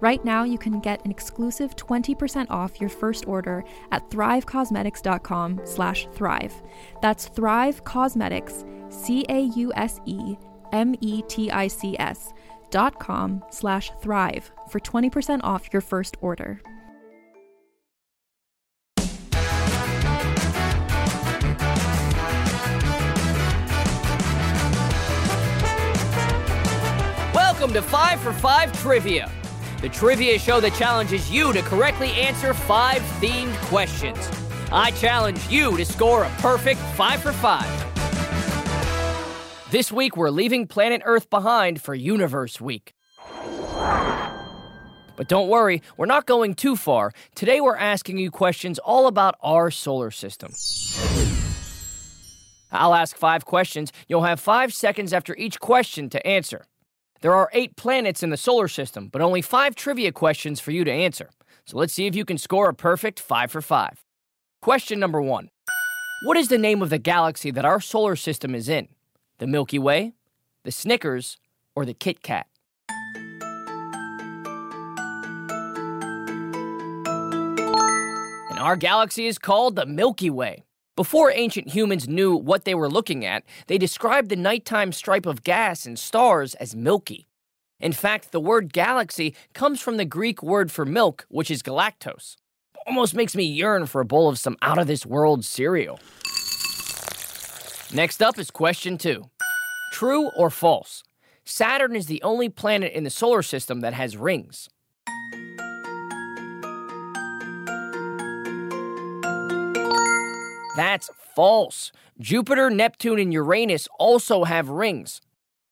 Right now, you can get an exclusive 20% off your first order at thrivecausemetics.com slash thrive. That's Thrive Causemetics, C-A-U-S-E-M-E-T-I-C-S dot com slash thrive for 20% off your first order. Welcome to 5 for 5 Trivia, the trivia show that challenges you to correctly answer five themed questions. I challenge you to score a perfect 5 for 5. This week, we're leaving planet Earth behind for Universe Week. But don't worry, we're not going too far. Today, we're asking you questions all about our solar system. I'll ask five questions. You'll have five seconds after each question to answer. There are eight planets in the solar system, but only five trivia questions for you to answer. So let's see if you can score a perfect five for five. Question number one What is the name of the galaxy that our solar system is in? The Milky Way, the Snickers, or the Kit Kat? And our galaxy is called the Milky Way. Before ancient humans knew what they were looking at, they described the nighttime stripe of gas and stars as milky. In fact, the word galaxy comes from the Greek word for milk, which is galactose. Almost makes me yearn for a bowl of some out of this world cereal. Next up is question two True or false? Saturn is the only planet in the solar system that has rings. That's false. Jupiter, Neptune, and Uranus also have rings.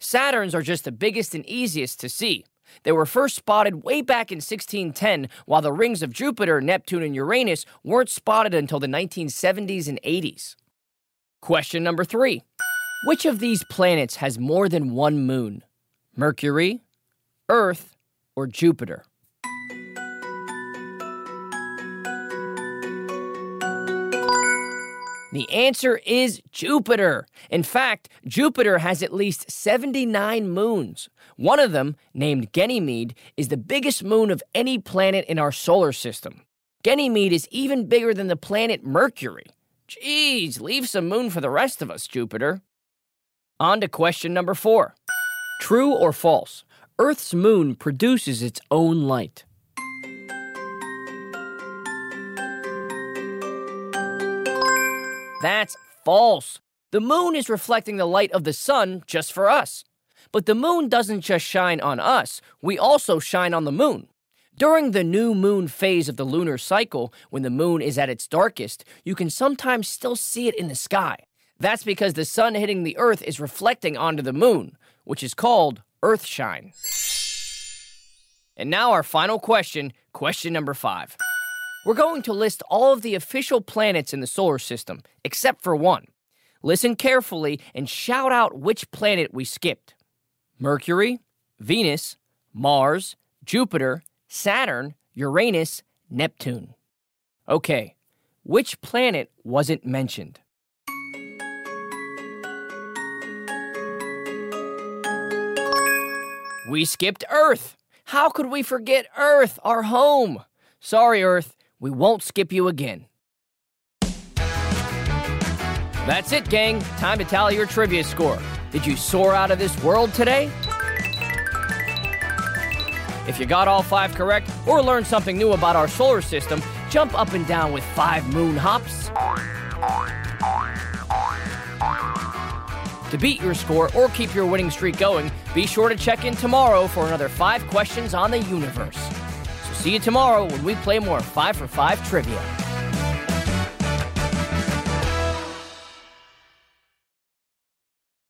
Saturn's are just the biggest and easiest to see. They were first spotted way back in 1610, while the rings of Jupiter, Neptune, and Uranus weren't spotted until the 1970s and 80s. Question number three Which of these planets has more than one moon? Mercury, Earth, or Jupiter? The answer is Jupiter. In fact, Jupiter has at least 79 moons. One of them, named Ganymede, is the biggest moon of any planet in our solar system. Ganymede is even bigger than the planet Mercury. Geez, leave some moon for the rest of us, Jupiter. On to question number four True or false? Earth's moon produces its own light. That's false. The moon is reflecting the light of the sun just for us. But the moon doesn't just shine on us, we also shine on the moon. During the new moon phase of the lunar cycle, when the moon is at its darkest, you can sometimes still see it in the sky. That's because the sun hitting the earth is reflecting onto the moon, which is called earthshine. And now, our final question, question number five. We're going to list all of the official planets in the solar system, except for one. Listen carefully and shout out which planet we skipped Mercury, Venus, Mars, Jupiter, Saturn, Uranus, Neptune. Okay, which planet wasn't mentioned? We skipped Earth. How could we forget Earth, our home? Sorry, Earth, we won't skip you again. That's it, gang. Time to tally your trivia score. Did you soar out of this world today? If you got all five correct or learned something new about our solar system, jump up and down with five moon hops. To beat your score or keep your winning streak going, be sure to check in tomorrow for another five questions on the universe. See you tomorrow when we play more 5 for 5 trivia.